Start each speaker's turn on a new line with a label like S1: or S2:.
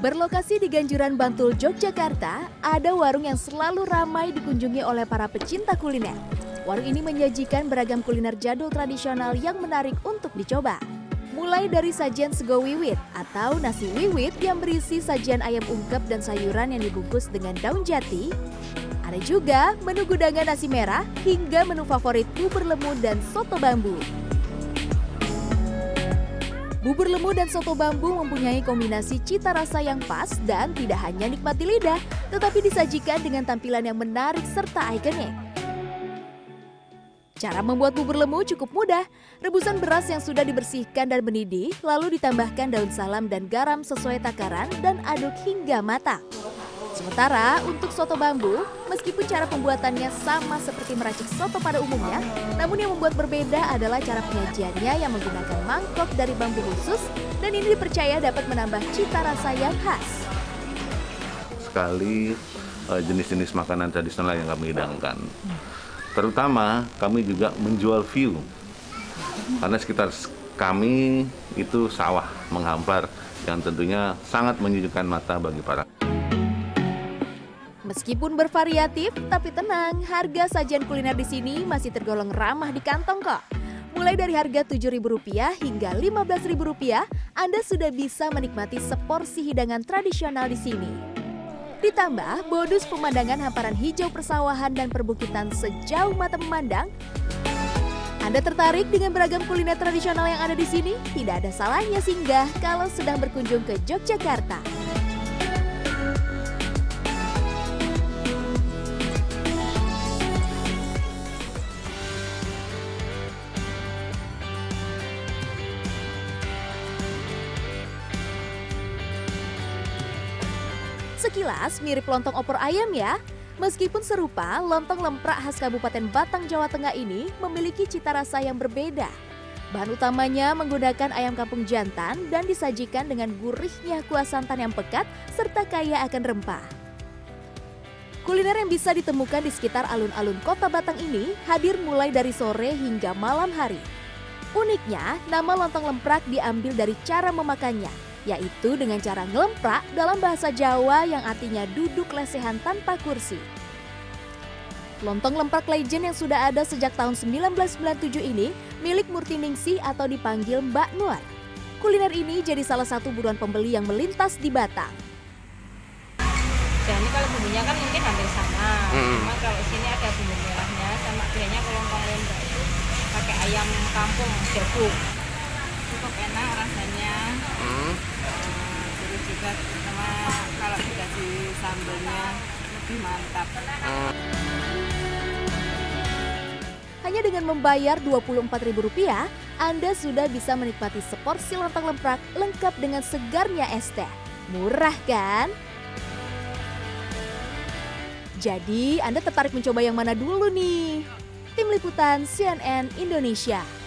S1: Berlokasi di Ganjuran Bantul, Yogyakarta, ada warung yang selalu ramai dikunjungi oleh para pecinta kuliner. Warung ini menyajikan beragam kuliner jadul tradisional yang menarik untuk dicoba. Mulai dari sajian sego wiwit atau nasi wiwit yang berisi sajian ayam ungkep dan sayuran yang dibungkus dengan daun jati. Ada juga menu gudangan nasi merah hingga menu favorit bubur lemu dan soto bambu. Bubur lemu dan soto bambu mempunyai kombinasi cita rasa yang pas dan tidak hanya nikmati lidah, tetapi disajikan dengan tampilan yang menarik serta ikonik. Cara membuat bubur lemu cukup mudah. Rebusan beras yang sudah dibersihkan dan mendidih, lalu ditambahkan daun salam dan garam sesuai takaran dan aduk hingga matang. Sementara untuk soto bambu, meskipun cara pembuatannya sama seperti meracik soto pada umumnya, namun yang membuat berbeda adalah cara penyajiannya yang menggunakan mangkok dari bambu khusus dan ini dipercaya dapat menambah cita rasa yang khas.
S2: Sekali eh, jenis-jenis makanan tradisional yang kami hidangkan. Terutama kami juga menjual view. Karena sekitar kami itu sawah menghampar yang tentunya sangat menyejukkan mata bagi para
S1: Meskipun bervariatif, tapi tenang, harga sajian kuliner di sini masih tergolong ramah di kantong kok. Mulai dari harga Rp7.000 hingga Rp15.000, Anda sudah bisa menikmati seporsi hidangan tradisional di sini. Ditambah bonus pemandangan hamparan hijau persawahan dan perbukitan sejauh mata memandang. Anda tertarik dengan beragam kuliner tradisional yang ada di sini? Tidak ada salahnya singgah kalau sedang berkunjung ke Yogyakarta. Sekilas mirip lontong opor ayam ya. Meskipun serupa, lontong lemprak khas Kabupaten Batang, Jawa Tengah ini memiliki cita rasa yang berbeda. Bahan utamanya menggunakan ayam kampung jantan dan disajikan dengan gurihnya kuah santan yang pekat serta kaya akan rempah. Kuliner yang bisa ditemukan di sekitar alun-alun kota Batang ini hadir mulai dari sore hingga malam hari. Uniknya, nama lontong lemprak diambil dari cara memakannya, yaitu dengan cara ngelemprak dalam bahasa Jawa yang artinya duduk lesehan tanpa kursi. Lontong lemprak legend yang sudah ada sejak tahun 1997 ini milik Murti Ningsih atau dipanggil Mbak Nuar. Kuliner ini jadi salah satu buruan pembeli yang melintas di Batang.
S3: Jadi kalau bumbunya kan mungkin hampir sama, hmm. cuma kalau sini ada bumbu merahnya sama biasanya kalau lontong lembak itu pakai ayam kampung jagung. Cukup enak rasanya. Hmm juga sama kalau dikasih sambelnya lebih mantap.
S1: Hanya dengan membayar Rp24.000, Anda sudah bisa menikmati seporsi lontong lemprak lengkap dengan segarnya es teh. Murah kan? Jadi, Anda tertarik mencoba yang mana dulu nih? Tim Liputan CNN Indonesia.